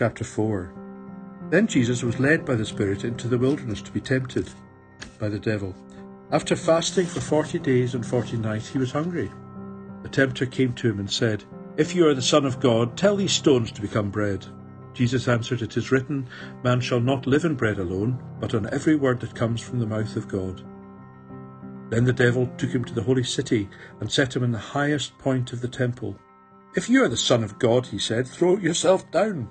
Chapter 4 Then Jesus was led by the Spirit into the wilderness to be tempted by the devil. After fasting for forty days and forty nights, he was hungry. The tempter came to him and said, If you are the Son of God, tell these stones to become bread. Jesus answered, It is written, Man shall not live on bread alone, but on every word that comes from the mouth of God. Then the devil took him to the holy city and set him in the highest point of the temple. If you are the Son of God, he said, throw yourself down.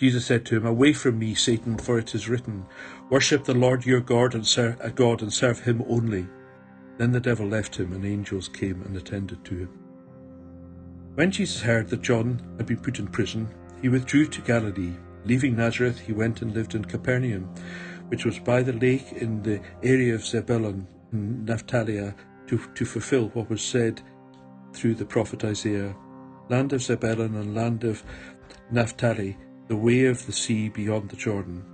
Jesus said to him, Away from me, Satan, for it is written, Worship the Lord your God and serve a uh, God and serve him only. Then the devil left him, and angels came and attended to him. When Jesus heard that John had been put in prison, he withdrew to Galilee. Leaving Nazareth, he went and lived in Capernaum, which was by the lake in the area of Zebulun and Naphtali, to, to fulfill what was said through the prophet Isaiah. Land of Zebulun and land of Naphtali, the way of the sea beyond the Jordan.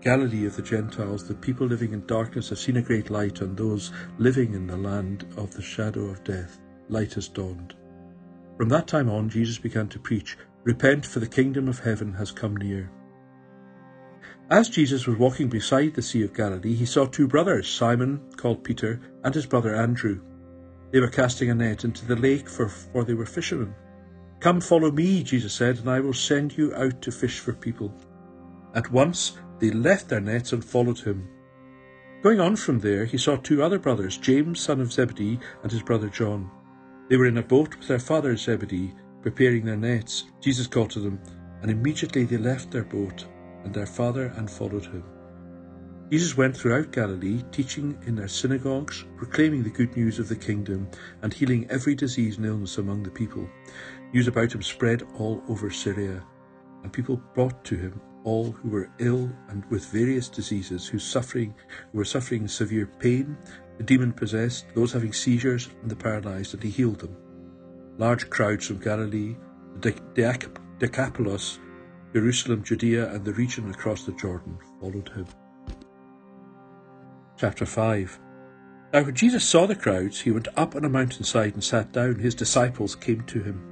Galilee of the Gentiles, the people living in darkness have seen a great light, and those living in the land of the shadow of death, light has dawned. From that time on, Jesus began to preach, Repent, for the kingdom of heaven has come near. As Jesus was walking beside the Sea of Galilee, he saw two brothers, Simon, called Peter, and his brother Andrew. They were casting a net into the lake, for, for they were fishermen. Come follow me, Jesus said, and I will send you out to fish for people. At once they left their nets and followed him. Going on from there, he saw two other brothers, James, son of Zebedee, and his brother John. They were in a boat with their father Zebedee, preparing their nets. Jesus called to them, and immediately they left their boat and their father and followed him. Jesus went throughout Galilee, teaching in their synagogues, proclaiming the good news of the kingdom, and healing every disease and illness among the people. News about him spread all over Syria, and people brought to him all who were ill and with various diseases, who suffering were suffering severe pain, the demon possessed, those having seizures, and the paralyzed, and he healed them. Large crowds from Galilee, the Decapolis, Jerusalem, Judea, and the region across the Jordan followed him. Chapter 5 Now when Jesus saw the crowds, he went up on a mountainside and sat down. His disciples came to him,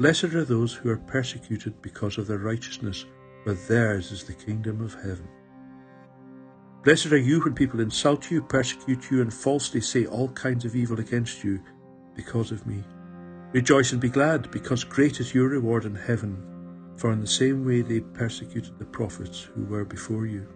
Blessed are those who are persecuted because of their righteousness, for theirs is the kingdom of heaven. Blessed are you when people insult you, persecute you, and falsely say all kinds of evil against you because of me. Rejoice and be glad, because great is your reward in heaven, for in the same way they persecuted the prophets who were before you.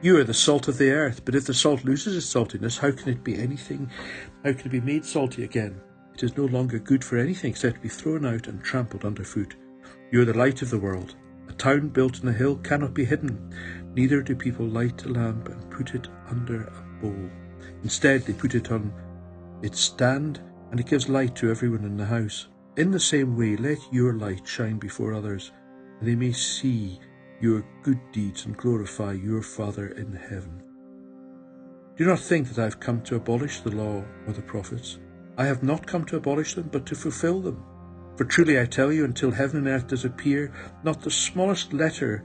You are the salt of the earth, but if the salt loses its saltiness, how can it be anything? How can it be made salty again? It is no longer good for anything except to be thrown out and trampled underfoot. You are the light of the world. A town built on a hill cannot be hidden. Neither do people light a lamp and put it under a bowl. Instead, they put it on its stand, and it gives light to everyone in the house. In the same way, let your light shine before others, and they may see your good deeds and glorify your Father in heaven. Do not think that I have come to abolish the law or the prophets. I have not come to abolish them, but to fulfill them. For truly I tell you, until heaven and earth disappear, not the smallest letter,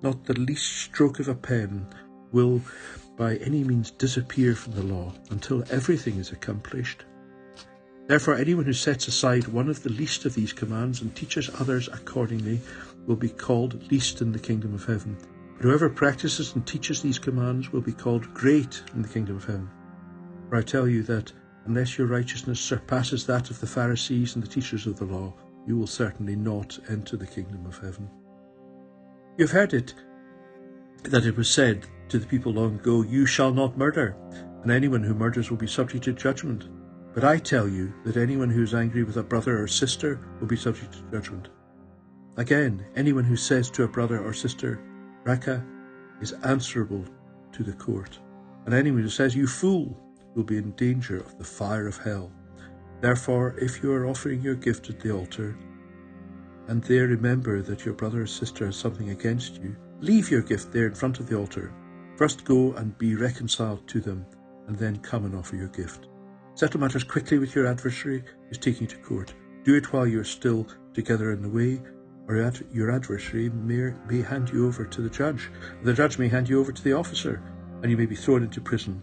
not the least stroke of a pen, will by any means disappear from the law, until everything is accomplished. Therefore, anyone who sets aside one of the least of these commands and teaches others accordingly will be called least in the kingdom of heaven. But whoever practices and teaches these commands will be called great in the kingdom of heaven. For I tell you that unless your righteousness surpasses that of the Pharisees and the teachers of the law, you will certainly not enter the kingdom of heaven. You have heard it that it was said to the people long ago, You shall not murder. and anyone who murders will be subject to judgment. But I tell you that anyone who is angry with a brother or sister will be subject to judgment. Again, anyone who says to a brother or sister, Raca, is answerable to the court, and anyone who says, You fool, will be in danger of the fire of hell. Therefore, if you are offering your gift at the altar, and there remember that your brother or sister has something against you, leave your gift there in front of the altar. First go and be reconciled to them, and then come and offer your gift. Settle matters quickly with your adversary who's taking you to court. Do it while you are still together in the way, or your adversary may, may hand you over to the judge. The judge may hand you over to the officer, and you may be thrown into prison.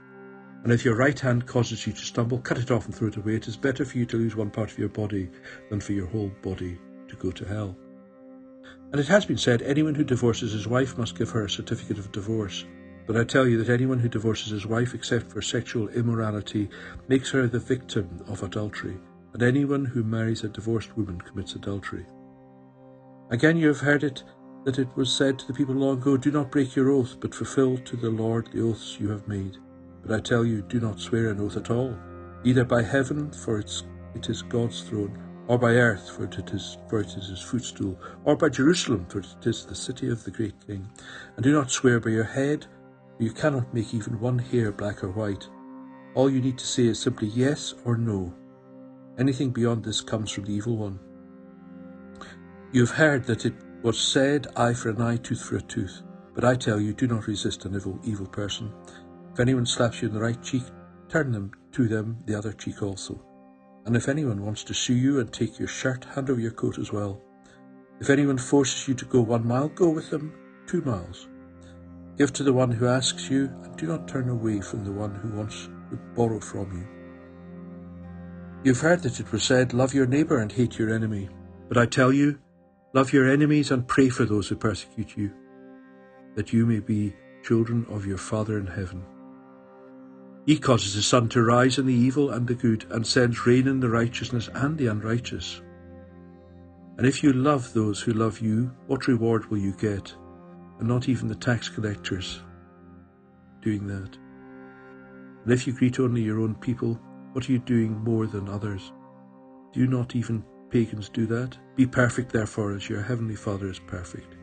And if your right hand causes you to stumble, cut it off and throw it away. It is better for you to lose one part of your body than for your whole body to go to hell. And it has been said, anyone who divorces his wife must give her a certificate of divorce. But I tell you that anyone who divorces his wife except for sexual immorality makes her the victim of adultery, and anyone who marries a divorced woman commits adultery. Again, you have heard it that it was said to the people long ago, Do not break your oath, but fulfill to the Lord the oaths you have made. But I tell you, do not swear an oath at all, either by heaven, for it is God's throne, or by earth, for it is for it is his footstool, or by Jerusalem, for it is the city of the great king. And do not swear by your head, for you cannot make even one hair black or white. All you need to say is simply yes or no. Anything beyond this comes from the evil one. You have heard that it was said, eye for an eye, tooth for a tooth. But I tell you, do not resist an evil, evil person. If anyone slaps you in the right cheek, turn them to them the other cheek also. And if anyone wants to sue you and take your shirt, hand over your coat as well. If anyone forces you to go one mile, go with them two miles. Give to the one who asks you, and do not turn away from the one who wants to borrow from you. You've heard that it was said, Love your neighbour and hate your enemy. But I tell you, love your enemies and pray for those who persecute you, that you may be children of your Father in heaven. He causes the sun to rise in the evil and the good, and sends rain in the righteousness and the unrighteous. And if you love those who love you, what reward will you get? And not even the tax collectors doing that. And if you greet only your own people, what are you doing more than others? Do not even pagans do that? Be perfect, therefore, as your heavenly Father is perfect.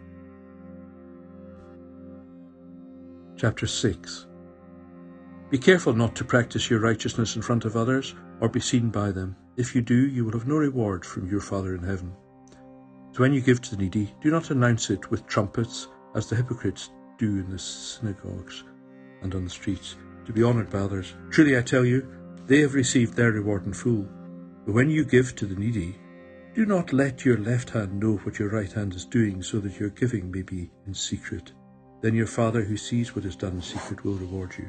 Chapter 6 be careful not to practice your righteousness in front of others or be seen by them. If you do, you will have no reward from your Father in heaven. So when you give to the needy, do not announce it with trumpets, as the hypocrites do in the synagogues and on the streets, to be honoured by others. Truly I tell you, they have received their reward in full. But when you give to the needy, do not let your left hand know what your right hand is doing, so that your giving may be in secret. Then your Father who sees what is done in secret will reward you.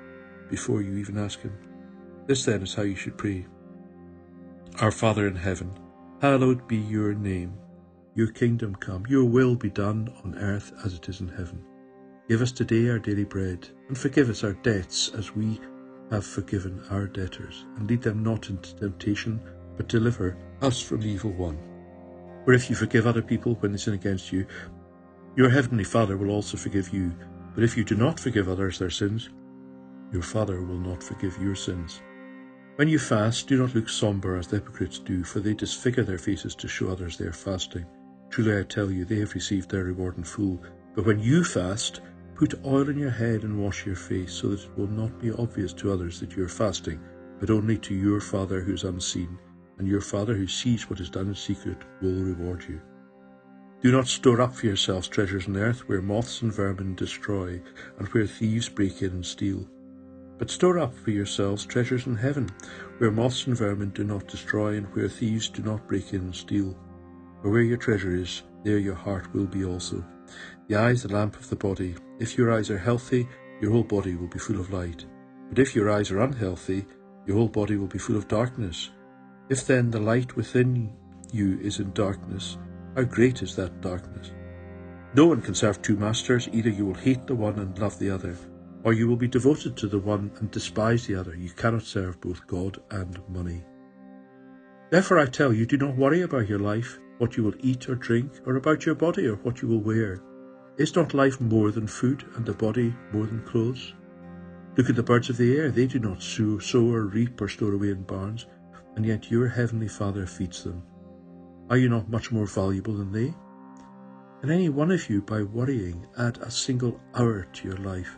before you even ask Him. This then is how you should pray. Our Father in heaven, hallowed be your name. Your kingdom come, your will be done on earth as it is in heaven. Give us today our daily bread, and forgive us our debts as we have forgiven our debtors. And lead them not into temptation, but deliver us from the evil one. For if you forgive other people when they sin against you, your heavenly Father will also forgive you. But if you do not forgive others their sins, your Father will not forgive your sins. When you fast, do not look sombre as the hypocrites do, for they disfigure their faces to show others they are fasting. Truly I tell you, they have received their reward in full. But when you fast, put oil on your head and wash your face, so that it will not be obvious to others that you are fasting, but only to your Father who is unseen. and your Father who sees what is done in secret will reward you. Do not store up for yourselves treasures on earth where moths and vermin destroy, and where thieves break in and steal. But store up for yourselves treasures in heaven, where moths and vermin do not destroy, and where thieves do not break in and steal. For where your treasure is, there your heart will be also. The eye is the lamp of the body. If your eyes are healthy, your whole body will be full of light. But if your eyes are unhealthy, your whole body will be full of darkness. If then the light within you is in darkness, how great is that darkness? No one can serve two masters. Either you will hate the one and love the other, or you will be devoted to the one and despise the other. You cannot serve both God and money. Therefore I tell you, do not worry about your life, what you will eat or drink, or about your body, or what you will wear. Is not life more than food, and the body more than clothes? Look at the birds of the air. They do not sow, sow or reap or store away in barns, and yet your heavenly Father feeds them. Are you not much more valuable than they? Can any one of you, by worrying, add a single hour to your life?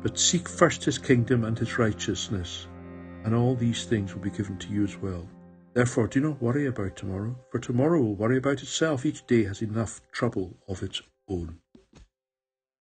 But seek first his kingdom and his righteousness, and all these things will be given to you as well. Therefore do not worry about tomorrow, for tomorrow will worry about itself. Each day has enough trouble of its own.